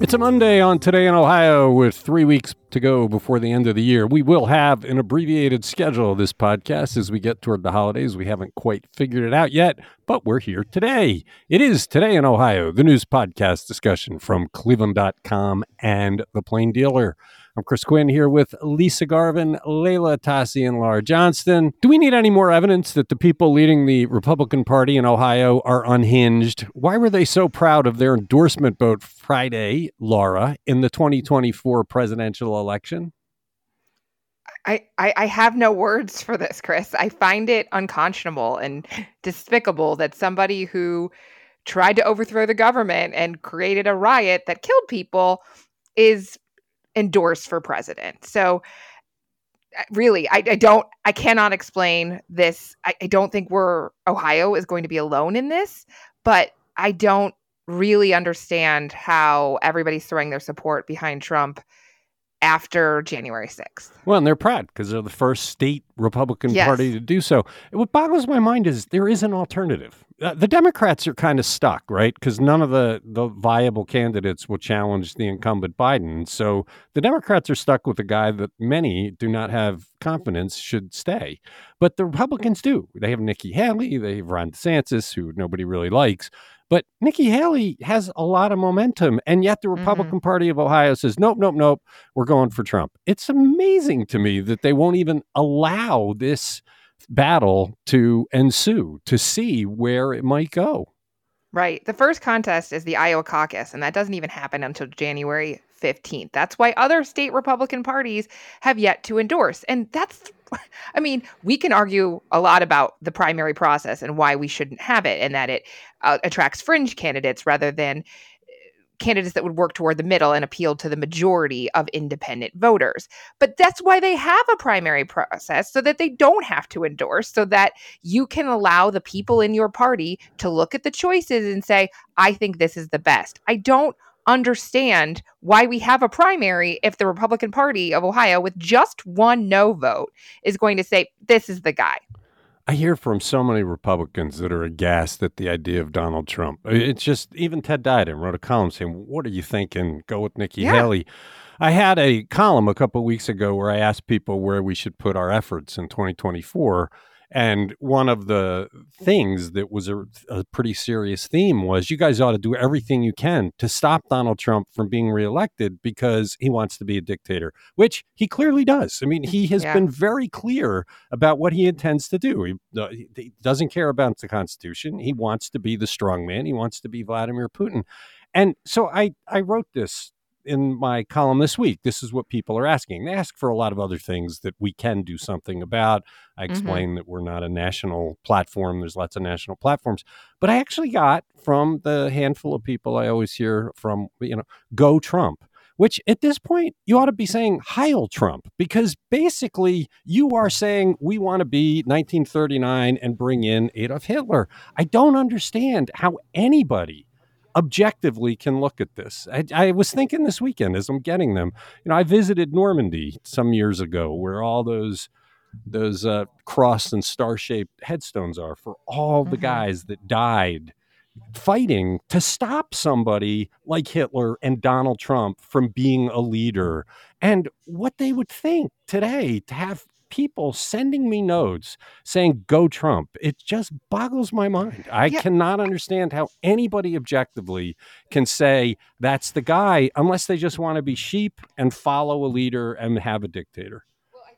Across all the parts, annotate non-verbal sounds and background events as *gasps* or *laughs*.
It's a Monday on Today in Ohio with three weeks to go before the end of the year. We will have an abbreviated schedule of this podcast as we get toward the holidays. We haven't quite figured it out yet, but we're here today. It is Today in Ohio, the news podcast discussion from cleveland.com and The Plain Dealer. I'm Chris Quinn here with Lisa Garvin, Leila Tassi, and Laura Johnston. Do we need any more evidence that the people leading the Republican Party in Ohio are unhinged? Why were they so proud of their endorsement vote Friday, Laura, in the 2024 presidential election? I, I, I have no words for this, Chris. I find it unconscionable and despicable that somebody who tried to overthrow the government and created a riot that killed people is endorsed for president. So really, I, I don't, I cannot explain this. I, I don't think we're, Ohio is going to be alone in this, but I don't really understand how everybody's throwing their support behind Trump after January 6th. Well, and they're proud because they're the first state Republican Yes. Party to do so. What boggles my mind is there is an alternative. Uh, the Democrats are kind of stuck, right? Because none of the, the viable candidates will challenge the incumbent Biden. So the Democrats are stuck with a guy that many do not have confidence should stay. But the Republicans do. They have Nikki Haley, they have Ron DeSantis, who nobody really likes. But Nikki Haley has a lot of momentum, and yet the Republican Party of Ohio says, nope, nope, nope, we're going for Trump. It's amazing to me that they won't even allow this battle to ensue to see where it might go. Right. The first contest is the Iowa caucus, and that doesn't even happen until January 15th. That's why other state Republican parties have yet to endorse. And that's, *laughs* I mean, we can argue a lot about the primary process and why we shouldn't have it, and that it uh, attracts fringe candidates rather than candidates that would work toward the middle and appeal to the majority of independent voters. But that's why they have a primary process so that they don't have to endorse, so that you can allow the people in your party to look at the choices and say, I think this is the best. I don't understand why we have a primary if the Republican Party of Ohio, with just one no vote, is going to say, this is the guy. I hear from so many Republicans that are aghast at the idea of Donald Trump. It's just even Ted Diadiun wrote a column saying, "What are you thinking? Go with Nikki Yeah. Haley." I had a column a couple weeks ago where I asked people where we should put our efforts in 2024. And one of the things that was a, a pretty serious theme was you guys ought to do everything you can to stop Donald Trump from being reelected because he wants to be a dictator, which he clearly does. I mean, he has Yeah. been very clear about what he intends to do. He, uh, he doesn't care about the Constitution. He wants to be the strong man. He wants to be Vladimir Putin. And so I, I wrote this in my column this week. This is what people are asking. They ask for a lot of other things that we can do something about. I mm-hmm. explain that we're not a national platform. There's lots of national platforms. But I actually got from the handful of people I always hear from, you know, go Trump which at this point you ought to be saying Heil Trump because basically you are saying we want to be 1939 and bring in Adolf Hitler. I don't understand how anybody objectively can look at this. I, I was thinking this weekend as I'm getting them, you know, I visited Normandy some years ago where all those those uh, cross and star shaped headstones are for all the Mhm. guys that died fighting to stop somebody like Hitler and Donald Trump from being a leader. And what they would think today to have people sending me notes saying, go Trump, it just boggles my mind. I Yeah. cannot understand how anybody objectively can say that's the guy unless they just want to be sheep and follow a leader and have a dictator.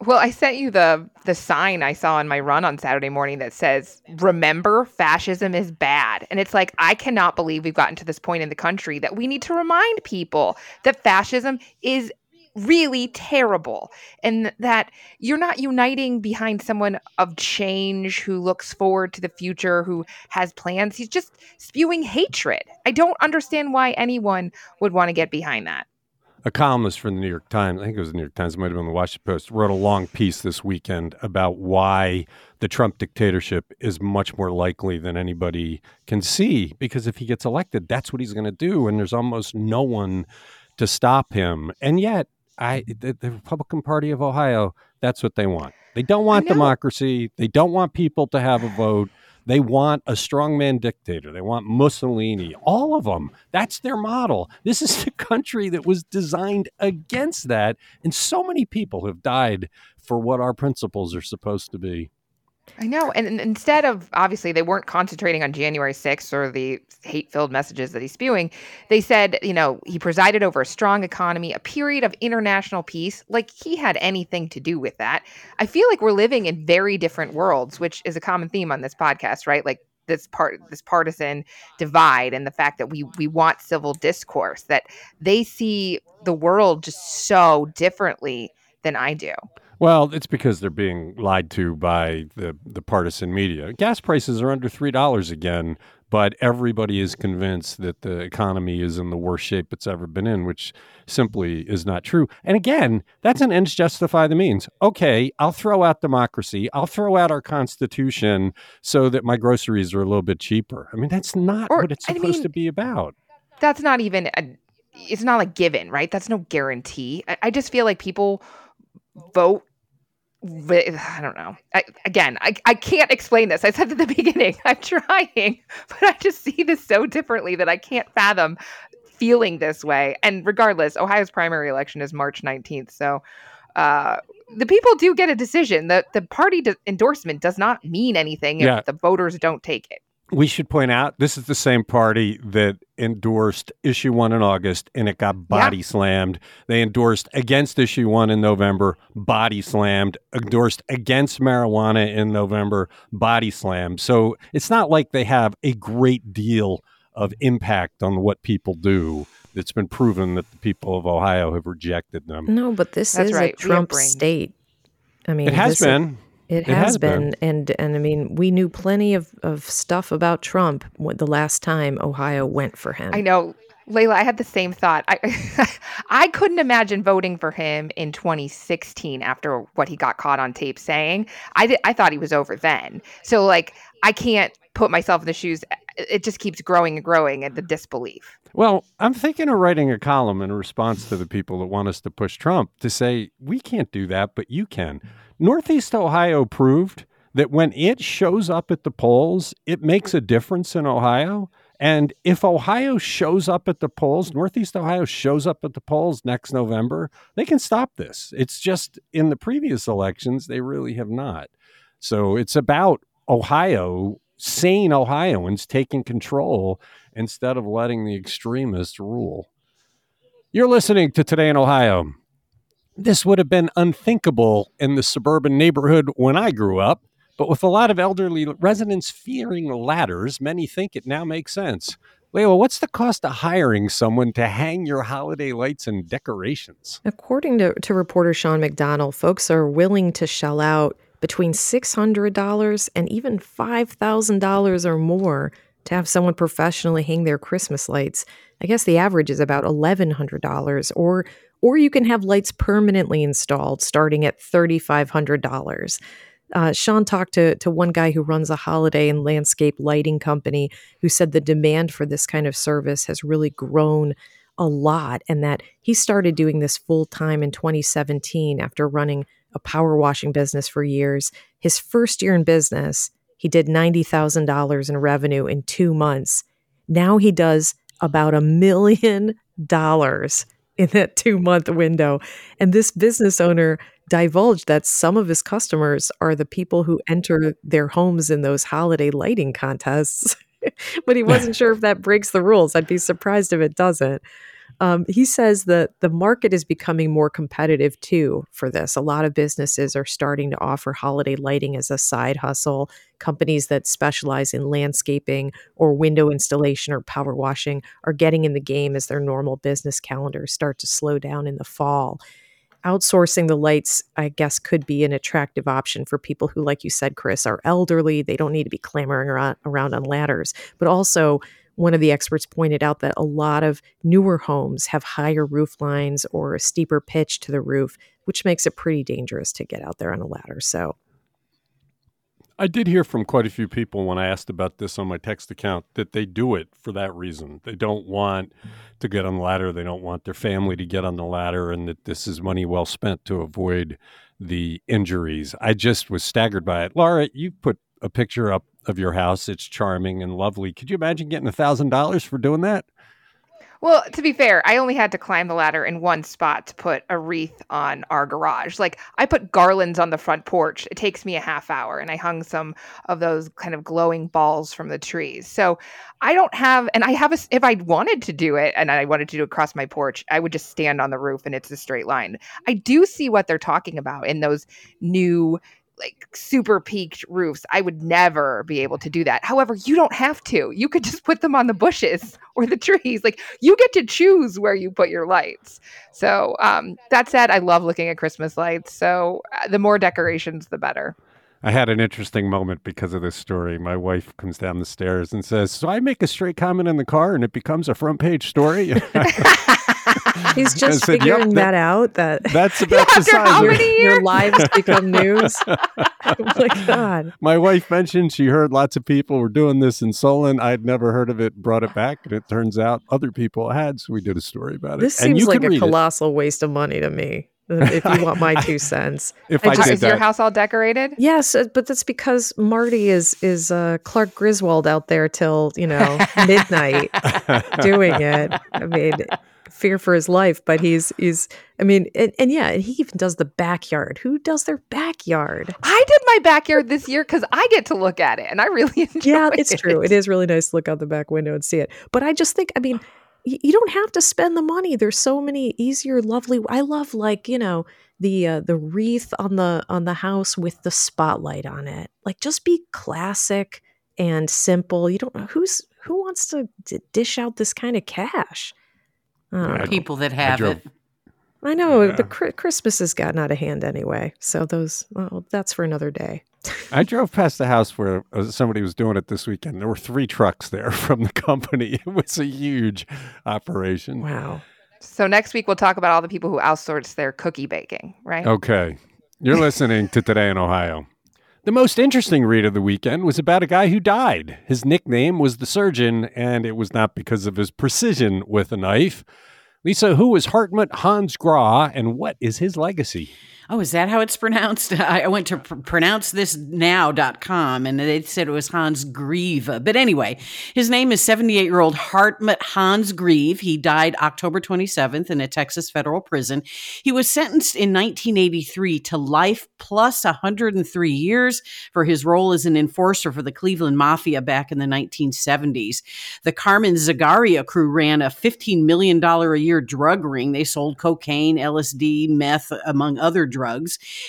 Well, I sent you the the sign I saw on my run on Saturday morning that says, "Remember, fascism is bad." And it's like I cannot believe we've gotten to this point in the country that we need to remind people that fascism is really terrible and that you're not uniting behind someone of change who looks forward to the future who has plans he's just spewing hatred i don't understand why anyone would want to get behind that a columnist from the New York Times, I think it was the New York Times, it might have been the Washington Post, wrote a long piece this weekend about why the Trump dictatorship is much more likely than anybody can see. Because if he gets elected, that's what he's going to do, and there's almost no one to stop him. And yet, I the, the Republican Party of Ohio, that's what they want. They don't want democracy. They don't want people to have a vote. They want a strongman dictator. They want Mussolini. All of them. That's their model. This is the country that was designed against that. And so many people have died for what our principles are supposed to be. I know. And, and, instead of obviously they weren't concentrating on January 6th or the hate filled messages that he's spewing, they said, you know, he presided over a strong economy, a period of international peace. Like he had anything to do with that. I feel like we're living in very different worlds, which is a common theme on this podcast, right? Like this part this partisan divide and the fact that we we want civil discourse that they see the world just so differently than I do. Well, it's because they're being lied to by the, the partisan media. Gas prices are under $3 again, but everybody is convinced that the economy is in the worst shape it's ever been in, which simply is not true. And again, that's an ends justify the means. Okay, I'll throw out democracy, I'll throw out our constitution so that my groceries are a little bit cheaper. I mean, that's not or, what it's supposed I mean, to be about. That's not even a, it's not a given, right? That's no guarantee. I, I just feel like people vote I don't know. I, again, I, I can't explain this. I said at the *laughs* beginning, I'm trying, but I just see this so differently that I can't fathom feeling this way. And regardless, Ohio's primary election is March 19th. So uh, the people do get a decision. The, the party do- endorsement does not mean anything if yeah. the voters don't take it we should point out this is the same party that endorsed issue one in August and it got body yeah. slammed. They endorsed against issue one in November, body slammed, endorsed against marijuana in November, body slammed. So it's not like they have a great deal of impact on what people do. It's been proven that the people of Ohio have rejected them. No, but this That's is right. a Trump state. I mean, it has been. Is- it, has, has been. been. and and I mean, we knew plenty of of stuff about Trump the last time Ohio went for him. I know, Leila. I had the same thought. I *laughs* I couldn't imagine voting for him in 2016 after what he got caught on tape saying. I did, I thought he was over then. So like, I can't put myself in the shoes. It just keeps growing and growing, and the disbelief. Well, I'm thinking of writing a column in response to the people that want us to push Trump to say we can't do that, but you can. Northeast Ohio proved that when it shows up at the polls, it makes a difference in Ohio. And if Ohio shows up at the polls, Northeast Ohio shows up at the polls next November, they can stop this. It's just in the previous elections, they really have not. So it's about Ohio, sane Ohioans taking control instead of letting the extremists rule. You're listening to Today in Ohio. This would have been unthinkable in the suburban neighborhood when I grew up, but with a lot of elderly residents fearing ladders, many think it now makes sense. Leila, what's the cost of hiring someone to hang your holiday lights and decorations? According to, to reporter Sean McDonnell, folks are willing to shell out between $600 and even $5,000 or more to have someone professionally hang their Christmas lights. I guess the average is about $1,100 or or you can have lights permanently installed starting at $3,500. Uh, Sean talked to, to one guy who runs a holiday and landscape lighting company who said the demand for this kind of service has really grown a lot and that he started doing this full time in 2017 after running a power washing business for years. His first year in business, he did $90,000 in revenue in two months. Now he does about a million dollars in that two month window. And this business owner divulged that some of his customers are the people who enter their homes in those holiday lighting contests. *laughs* but he wasn't sure if that breaks the rules. I'd be surprised if it doesn't. Um, he says that the market is becoming more competitive too for this. A lot of businesses are starting to offer holiday lighting as a side hustle. Companies that specialize in landscaping or window installation or power washing are getting in the game as their normal business calendars start to slow down in the fall outsourcing the lights, I guess, could be an attractive option for people who, like you said, Chris, are elderly. They don't need to be clamoring around, around on ladders, but also one of the experts pointed out that a lot of newer homes have higher roof lines or a steeper pitch to the roof, which makes it pretty dangerous to get out there on a ladder. So, I did hear from quite a few people when I asked about this on my text account that they do it for that reason. They don't want to get on the ladder, they don't want their family to get on the ladder, and that this is money well spent to avoid the injuries. I just was staggered by it. Laura, you put a picture up of your house. It's charming and lovely. Could you imagine getting a thousand dollars for doing that? Well, to be fair, I only had to climb the ladder in one spot to put a wreath on our garage. Like I put garlands on the front porch. It takes me a half hour and I hung some of those kind of glowing balls from the trees. So I don't have and I have a if I wanted to do it and I wanted to do it across my porch, I would just stand on the roof and it's a straight line. I do see what they're talking about in those new like super peaked roofs. I would never be able to do that. However, you don't have to. You could just put them on the bushes *laughs* or the trees. Like you get to choose where you put your lights. So um, that said, I love looking at Christmas lights. So uh, the more decorations, the better. I had an interesting moment because of this story. My wife comes down the stairs and says, "So I make a straight comment in the car, and it becomes a front page story." *laughs* *laughs* *laughs* He's just said, "Yep, figuring that- that, out that *laughs* That's *laughs* about the After how size. your, of- many your lives become news. oh my God. My wife mentioned she heard lots of people were doing this in Solon. I'd never heard of it. Brought it back, and it turns out other people had. So we did a story about it. This and seems you like can a read it colossal waste of money to me. If you want my two cents. if I I, just- did Is your house all decorated? Yes, uh, but that's because Marty is is uh, Clark Griswold out there till you know midnight doing it. I mean, fear for his life, but he's he's. I mean, and, and yeah, and he even does the backyard. Who does their backyard? I did my backyard this year because I get to look at it and I really *laughs* enjoy Yeah, it's it. true. It is really nice to look out the back window and see it. But I just think, I mean, you don't have to spend the money. There's so many easier, lovely. I love like you know the uh, the wreath on the on the house with the spotlight on it. Like just be classic and simple. You don't know who's who wants to d- dish out this kind of cash. I don't Yeah. People that I have drove- it. I know, Yeah. but Chri- Christmas has gotten out of hand anyway. So those, well, that's for another day. *laughs* I drove past the house where uh, somebody was doing it this weekend. There were three trucks there *laughs* from the company. *laughs* It was a huge operation. Wow. So next week we'll talk about all the people who outsource their cookie baking, right? Okay. You're listening to Today in Ohio. The most interesting read of the weekend was about a guy who died. His nickname was the surgeon, and it was not because of his precision with a knife. Lisa, who was Hartmut Hans Graewe, and what is his legacy? Oh, is that how it's pronounced? *laughs* I went to pr- pronouncethisnow.com and they said it was Hans Grieve. But anyway, his name is 78 year old Hartmut Hans Graewe. He died October 27th in a Texas federal prison. He was sentenced in 1983 to life plus 103 years for his role as an enforcer for the Cleveland Mafia back in the 1970s. The Carmen Zagaria crew ran a $15 million a year drug ring. They sold cocaine, LSD, meth, among other drugs,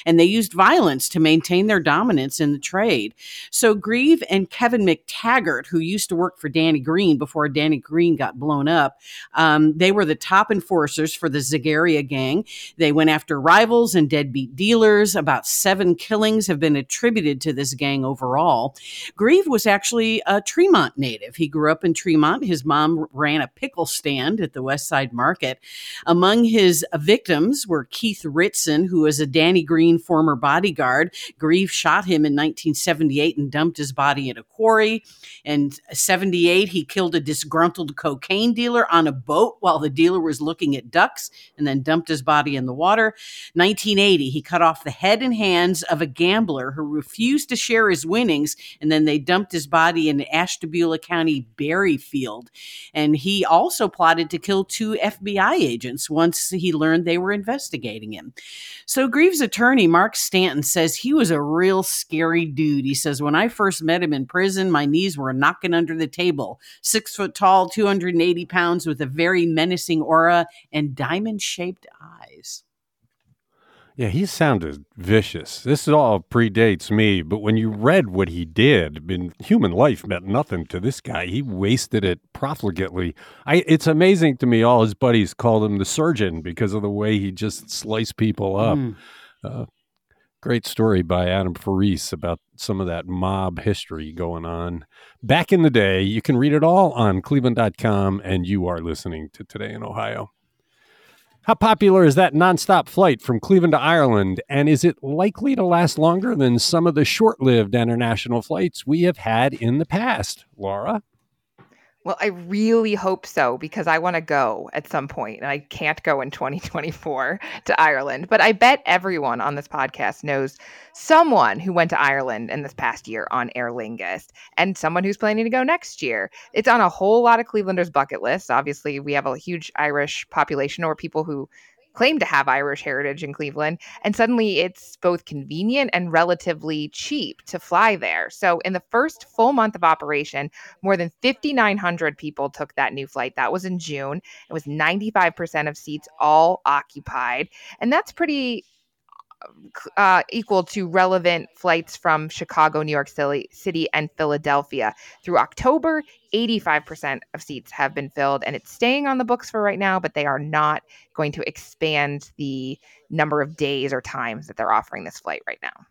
and they used violence to maintain their dominance in the trade. So Graewe and Kevin McTaggart, who used to work for Danny Greene before Danny Greene got blown up, um, they were the top enforcers for the Zagaria gang. They went after rivals and deadbeat dealers. About seven killings have been attributed to this gang overall. Graewe was actually a Tremont native. He grew up in Tremont. His mom ran a pickle stand at the West Side Market. Among his victims were Keith Ritson, who was a Danny Greene former bodyguard. Graewe shot him in 1978 and dumped his body in a quarry. In 78, he killed a disgruntled cocaine dealer on a boat while the dealer was looking at ducks and then dumped his body in the water. 1980, he cut off the head and hands of a gambler who refused to share his winnings, and then they dumped his body in Ashtabula County berry field. And he also plotted to kill two FBI agents once he learned they were investigating him. So Graewe's attorney, Mark Stanton, says he was a real scary dude. He says, When I first met him in prison, my knees were knocking under the table. Six foot tall, 280 pounds, with a very menacing aura and diamond shaped eyes. Yeah, he sounded vicious. This all predates me, but when you read what he did, I mean, human life meant nothing to this guy. He wasted it profligately. I, it's amazing to me. All his buddies called him the surgeon because of the way he just sliced people up. Mm. Uh, great story by Adam Ferrise about some of that mob history going on back in the day. You can read it all on cleveland.com, and you are listening to Today in Ohio. How popular is that nonstop flight from Cleveland to Ireland? And is it likely to last longer than some of the short lived international flights we have had in the past? Laura? Well, I really hope so because I want to go at some point and I can't go in 2024 *laughs* to Ireland. But I bet everyone on this podcast knows someone who went to Ireland in this past year on Aer Lingus and someone who's planning to go next year. It's on a whole lot of Clevelanders' bucket lists. Obviously, we have a huge Irish population or people who claim to have Irish heritage in Cleveland. And suddenly it's both convenient and relatively cheap to fly there. So, in the first full month of operation, more than 5,900 people took that new flight. That was in June. It was 95% of seats all occupied. And that's pretty uh, equal to relevant flights from Chicago, New York City, and Philadelphia. Through October, 85% of seats have been filled, and it's staying on the books for right now, but they are not going to expand the number of days or times that they're offering this flight right now.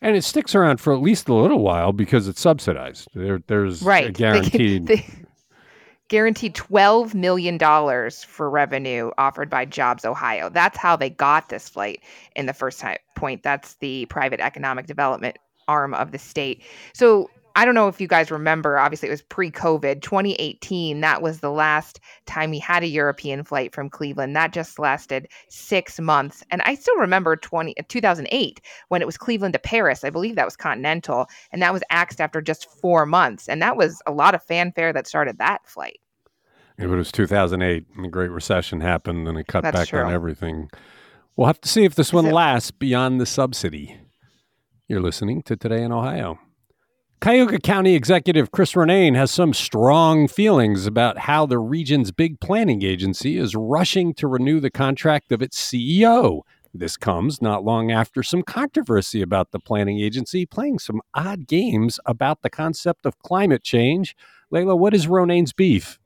And it sticks around for at least a little while because it's subsidized. There, there's right. a guaranteed. *laughs* They, they, guaranteed $12 million for revenue offered by Jobs Ohio. That's how they got this flight in the first time point. That's the private economic development arm of the state. So I don't know if you guys remember, obviously it was pre COVID, 2018. That was the last time we had a European flight from Cleveland. That just lasted six months. And I still remember 20, uh, 2008 when it was Cleveland to Paris. I believe that was Continental. And that was axed after just four months. And that was a lot of fanfare that started that flight. It was 2008 and the Great Recession happened and it cut That's back true. on everything. We'll have to see if this Is one it- lasts beyond the subsidy. You're listening to Today in Ohio. Cuyahoga County Executive Chris Ronayne has some strong feelings about how the region's big planning agency is rushing to renew the contract of its CEO. This comes not long after some controversy about the planning agency playing some odd games about the concept of climate change. Leila, what is Ronayne's beef?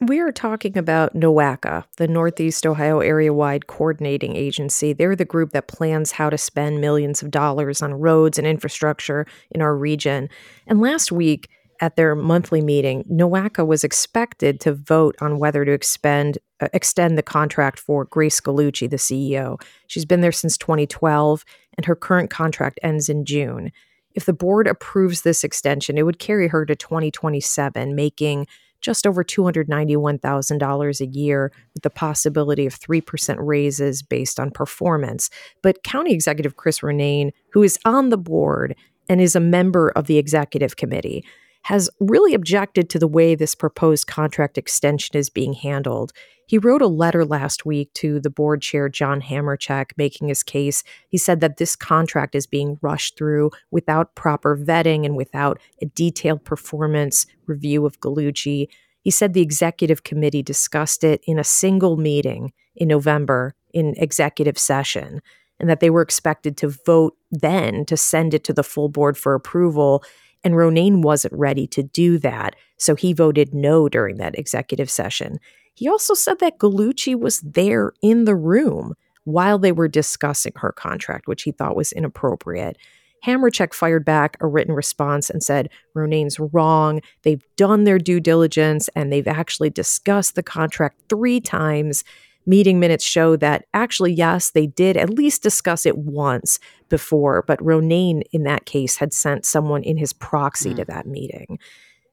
We are talking about NOACA, the Northeast Ohio Area Wide Coordinating Agency. They're the group that plans how to spend millions of dollars on roads and infrastructure in our region. And last week, at their monthly meeting, NOACA was expected to vote on whether to expend, uh, extend the contract for Grace Gallucci, the CEO. She's been there since 2012, and her current contract ends in June. If the board approves this extension, it would carry her to 2027, making just over $291,000 a year with the possibility of 3% raises based on performance. But County Executive Chris Ronayne, who is on the board and is a member of the executive committee, has really objected to the way this proposed contract extension is being handled. He wrote a letter last week to the board chair, John Hamercheck, making his case. He said that this contract is being rushed through without proper vetting and without a detailed performance review of Gallucci. He said the executive committee discussed it in a single meeting in November in executive session and that they were expected to vote then to send it to the full board for approval. And Ronayne wasn't ready to do that. So he voted no during that executive session. He also said that Gallucci was there in the room while they were discussing her contract, which he thought was inappropriate. Hamercheck fired back a written response and said Ronayne's wrong. They've done their due diligence and they've actually discussed the contract three times. Meeting minutes show that actually, yes, they did at least discuss it once before, but Ronayne in that case had sent someone in his proxy mm. to that meeting.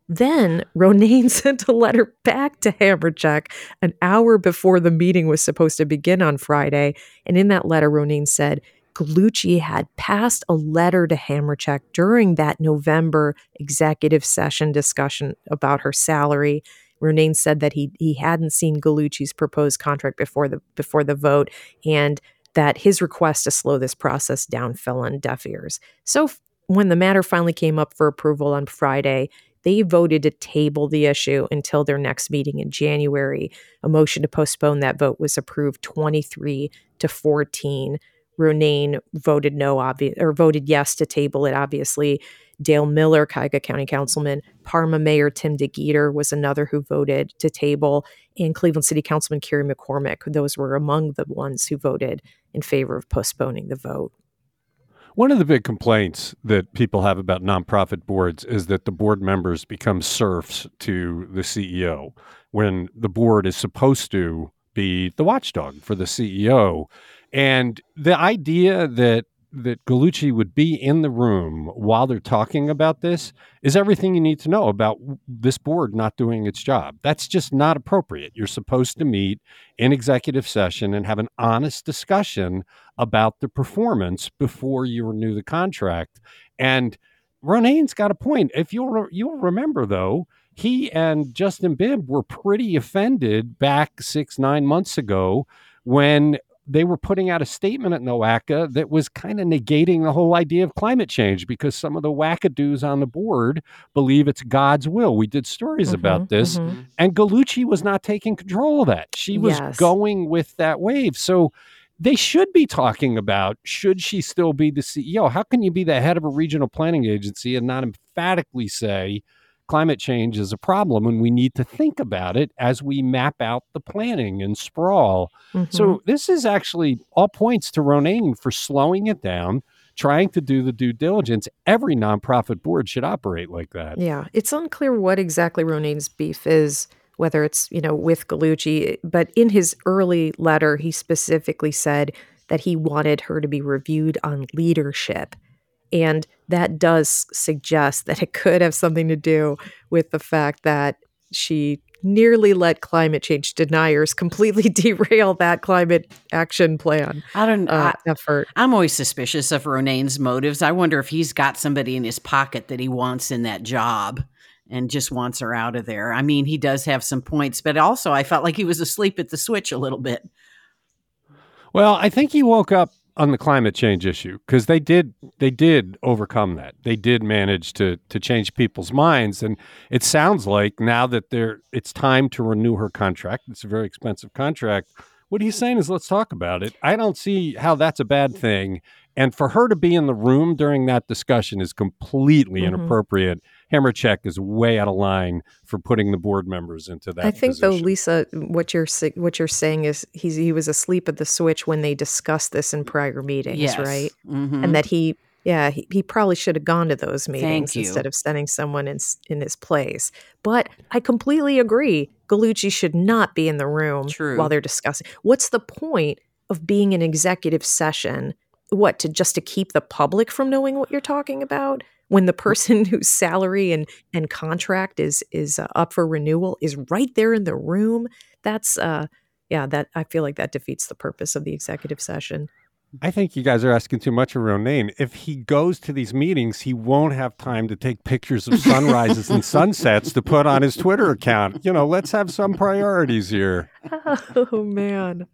Then Ronayne *laughs* sent a letter back to Hamercheck an hour before the meeting was supposed to begin on Friday. And in that letter, Ronayne said Gallucci had passed a letter to Hamercheck during that November executive session discussion about her salary. Ronayne said that he he hadn't seen Gallucci's proposed contract before the before the vote and that his request to slow this process down fell on deaf ears. So when the matter finally came up for approval on Friday, they voted to table the issue until their next meeting in January. A motion to postpone that vote was approved 23 to 14. Ronayne voted no, obvious or voted yes to table it. Obviously, Dale Miller, Cuyahoga County Councilman, Parma Mayor Tim DeGeeter was another who voted to table, and Cleveland City Councilman Kerry McCormack. Those were among the ones who voted in favor of postponing the vote. One of the big complaints that people have about nonprofit boards is that the board members become serfs to the CEO when the board is supposed to be the watchdog for the CEO. And the idea that that Gallucci would be in the room while they're talking about this is everything you need to know about this board not doing its job. That's just not appropriate. You're supposed to meet in executive session and have an honest discussion about the performance before you renew the contract. And Ronayne's got a point. If you'll you'll remember though, he and Justin Bibb were pretty offended back six nine months ago when they were putting out a statement at NOACA that was kind of negating the whole idea of climate change because some of the wackadoos on the board believe it's God's will. We did stories mm-hmm, about this, mm-hmm. and Gallucci was not taking control of that. She was yes. going with that wave. So they should be talking about should she still be the CEO? How can you be the head of a regional planning agency and not emphatically say, climate change is a problem and we need to think about it as we map out the planning and sprawl. Mm-hmm. So this is actually all points to Ronayne for slowing it down, trying to do the due diligence. Every nonprofit board should operate like that. Yeah, it's unclear what exactly Ronayne's beef is. Whether it's you know with Gallucci, but in his early letter, he specifically said that he wanted her to be reviewed on leadership and that does suggest that it could have something to do with the fact that she nearly let climate change deniers completely *laughs* derail that climate action plan. I don't uh, I, effort. I'm always suspicious of Ronayne's motives. I wonder if he's got somebody in his pocket that he wants in that job and just wants her out of there. I mean, he does have some points, but also I felt like he was asleep at the switch a little bit. Well, I think he woke up on the climate change issue because they did they did overcome that. They did manage to to change people's minds, and it sounds like now that they're it's time to renew her contract. It's a very expensive contract. What he's saying is, let's talk about it. I don't see how that's a bad thing, and for her to be in the room during that discussion is completely mm-hmm. inappropriate Hamercheck is way out of line for putting the board members into that. I think position. though, Lisa, what you're what you're saying is he's he was asleep at the switch when they discussed this in prior meetings, yes. right? Mm-hmm. And that he yeah, he, he probably should have gone to those meetings instead of sending someone in in his place. But I completely agree. Gallucci should not be in the room True. while they're discussing. What's the point of being an executive session? What to just to keep the public from knowing what you're talking about? When the person *laughs* whose salary and and contract is is uh, up for renewal is right there in the room that's uh yeah that i feel like that defeats the purpose of the executive session I think you guys are asking too much of Ronayne. If he goes to these meetings, he won't have time to take pictures of sunrises and sunsets to put on his Twitter account. You know, let's have some priorities here. *laughs* Oh, man.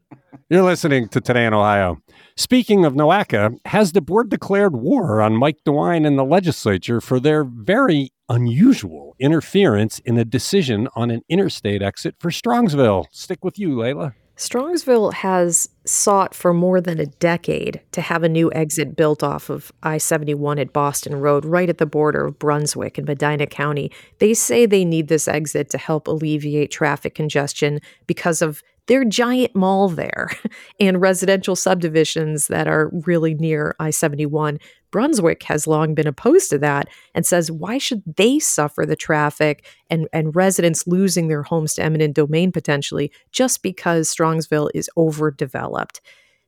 You're listening to Today in Ohio. Speaking of NOACA, has the board declared war on Mike DeWine and the legislature for their very unusual interference in a decision on an interstate exit for Strongsville? Stick with you, Leila. Strongsville has sought for more than a decade to have a new exit built off of I 71 at Boston Road, right at the border of Brunswick and Medina County. They say they need this exit to help alleviate traffic congestion because of their giant mall there *laughs* and residential subdivisions that are really near I 71 Brunswick has long been opposed to that and says, why should they suffer the traffic and, and residents losing their homes to eminent domain potentially just because Strongsville is overdeveloped?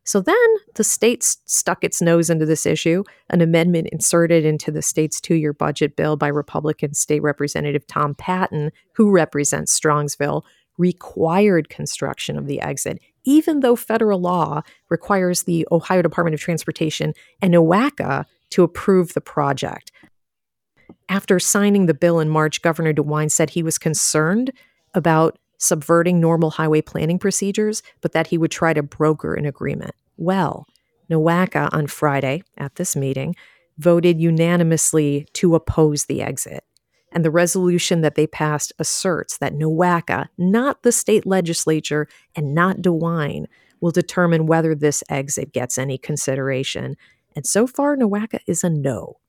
So then the state stuck its nose into this issue. An amendment inserted into the state's two year budget bill by Republican State Representative Tom Patton, who represents Strongsville, required construction of the exit, even though federal law requires the Ohio Department of Transportation and NOACA to approve the project. After signing the bill in March, Governor DeWine said he was concerned about subverting normal highway planning procedures, but that he would try to broker an agreement. Well, NOACA on Friday at this meeting voted unanimously to oppose the exit. And the resolution that they passed asserts that NOACA, not the state legislature and not DeWine, will determine whether this exit gets any consideration. And so far, NOACA is a no.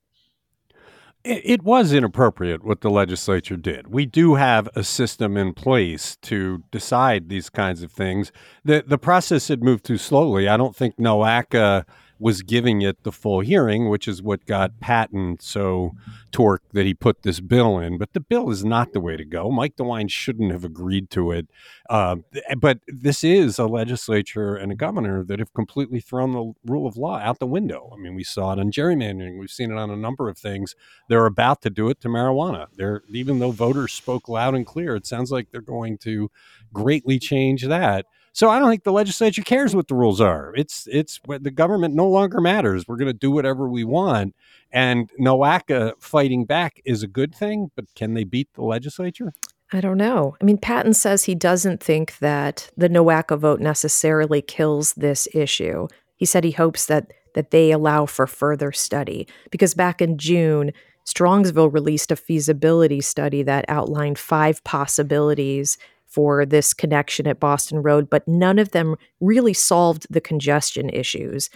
It was inappropriate what the legislature did. We do have a system in place to decide these kinds of things. The the process had moved too slowly. I don't think NOACA was giving it the full hearing, which is what got Patton so torqued that he put this bill in. But the bill is not the way to go. Mike DeWine shouldn't have agreed to it. Uh, but this is a legislature and a governor that have completely thrown the rule of law out the window. I mean, we saw it on gerrymandering. We've seen it on a number of things. They're about to do it to marijuana. They're even though voters spoke loud and clear, it sounds like they're going to greatly change that. So I don't think the legislature cares what the rules are. It's it's the government no longer matters. We're going to do whatever we want, and NOACA fighting back is a good thing. But can they beat the legislature? I don't know. I mean, Patton says he doesn't think that the NOACA vote necessarily kills this issue. He said he hopes that that they allow for further study because back in June, Strongsville released a feasibility study that outlined five possibilities for this connection at Boston Road, but none of them really solved the congestion issues.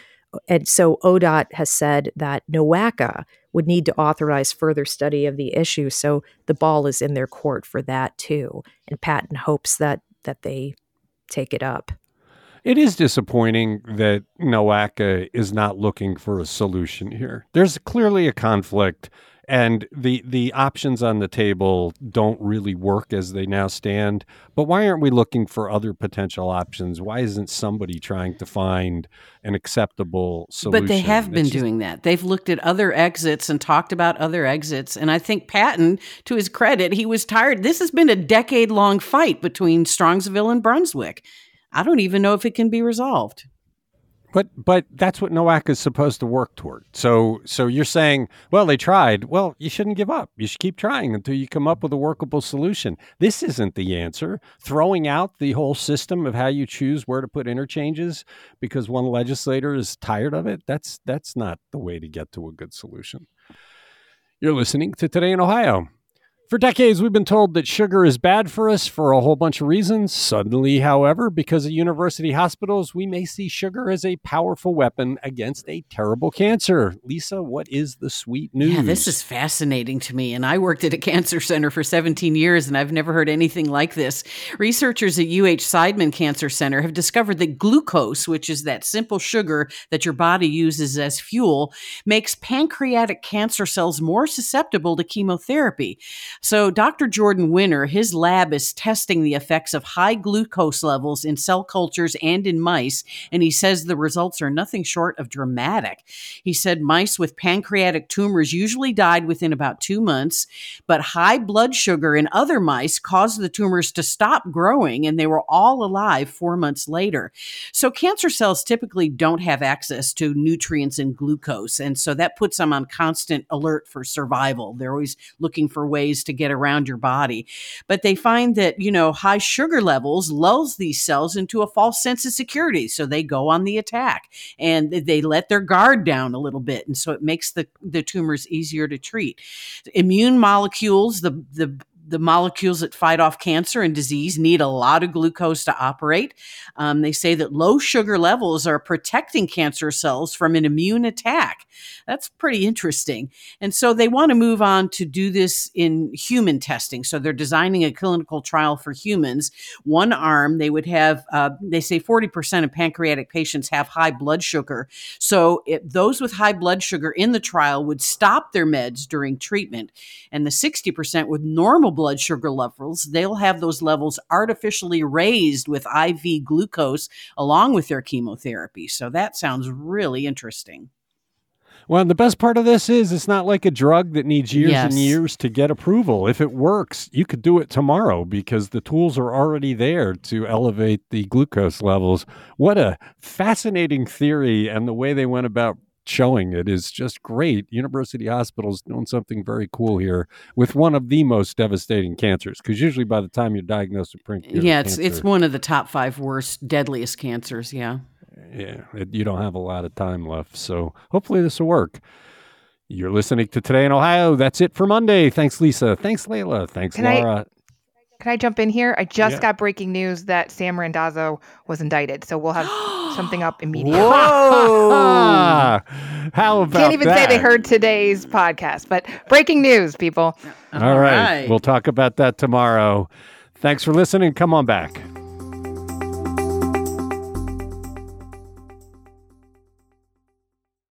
And so ODOT has said that NOACA would need to authorize further study of the issue. So the ball is in their court for that too. And Patton hopes that that they take it up. It is disappointing that NOACA is not looking for a solution here. There's clearly a conflict and the the options on the table don't really work as they now stand. But why aren't we looking for other potential options? Why isn't somebody trying to find an acceptable solution but they have been just... doing that. They've looked at other exits and talked about other exits. And i think Patton, to his credit he was tired. This has been a decade long fight between strongsville and brunswick. I don't even know if it can be resolved but but that's what NOACA is supposed to work toward. So so you're saying, well, they tried. Well, you shouldn't give up. You should keep trying until you come up with a workable solution. This isn't the answer. Throwing out the whole system of how you choose where to put interchanges because one legislator is tired of it, that's that's not the way to get to a good solution. You're listening to Today in Ohio. For decades, we've been told that sugar is bad for us for a whole bunch of reasons. Suddenly, however, because of university hospitals, we may see sugar as a powerful weapon against a terrible cancer. Lisa, what is the sweet news? Yeah, this is fascinating to me. And I worked at a cancer center for 17 years, and I've never heard anything like this. Researchers at UH Seidman Cancer Center have discovered that glucose, which is that simple sugar that your body uses as fuel, makes pancreatic cancer cells more susceptible to chemotherapy. So, Dr. Jordan Winter, his lab is testing the effects of high glucose levels in cell cultures and in mice, and he says the results are nothing short of dramatic. He said mice with pancreatic tumors usually died within about two months, but high blood sugar in other mice caused the tumors to stop growing, and they were all alive four months later. So, cancer cells typically don't have access to nutrients and glucose, and so that puts them on constant alert for survival. They're always looking for ways to get around your body. But they find that, you know, high sugar levels lulls these cells into a false sense of security. So they go on the attack and they let their guard down a little bit. And so it makes the, the tumors easier to treat. Immune molecules, the, the the molecules that fight off cancer and disease need a lot of glucose to operate. Um, they say that low sugar levels are protecting cancer cells from an immune attack. That's pretty interesting. And so they want to move on to do this in human testing. So they're designing a clinical trial for humans. One arm, they would have, uh, they say 40% of pancreatic patients have high blood sugar. So those with high blood sugar in the trial would stop their meds during treatment. And the 60% with normal blood sugar levels, they'll have those levels artificially raised with IV glucose along with their chemotherapy. So that sounds really interesting. Well, the best part of this is it's not like a drug that needs years yes. and years to get approval. If it works, you could do it tomorrow because the tools are already there to elevate the glucose levels. What a fascinating theory and the way they went about showing it is just great. University Hospital's doing something very cool here with one of the most devastating cancers. Because usually, by the time you're diagnosed with pancreatic yeah, it's cancer, it's one of the top five worst, deadliest cancers. Yeah, yeah, it, you don't have a lot of time left. So hopefully, this will work. You're listening to Today in Ohio. That's it for Monday. Thanks, Lisa. Thanks, Leila. Thanks, Can Laura. I- can I jump in here? I just yeah. got breaking news that Sam Randazzo was indicted, so we'll have *gasps* something up immediately. Whoa! *laughs* How about Can't even that? say they heard today's podcast, but breaking news, people. Uh, all, All right. right. We'll talk about that tomorrow. Thanks for listening. Come on back.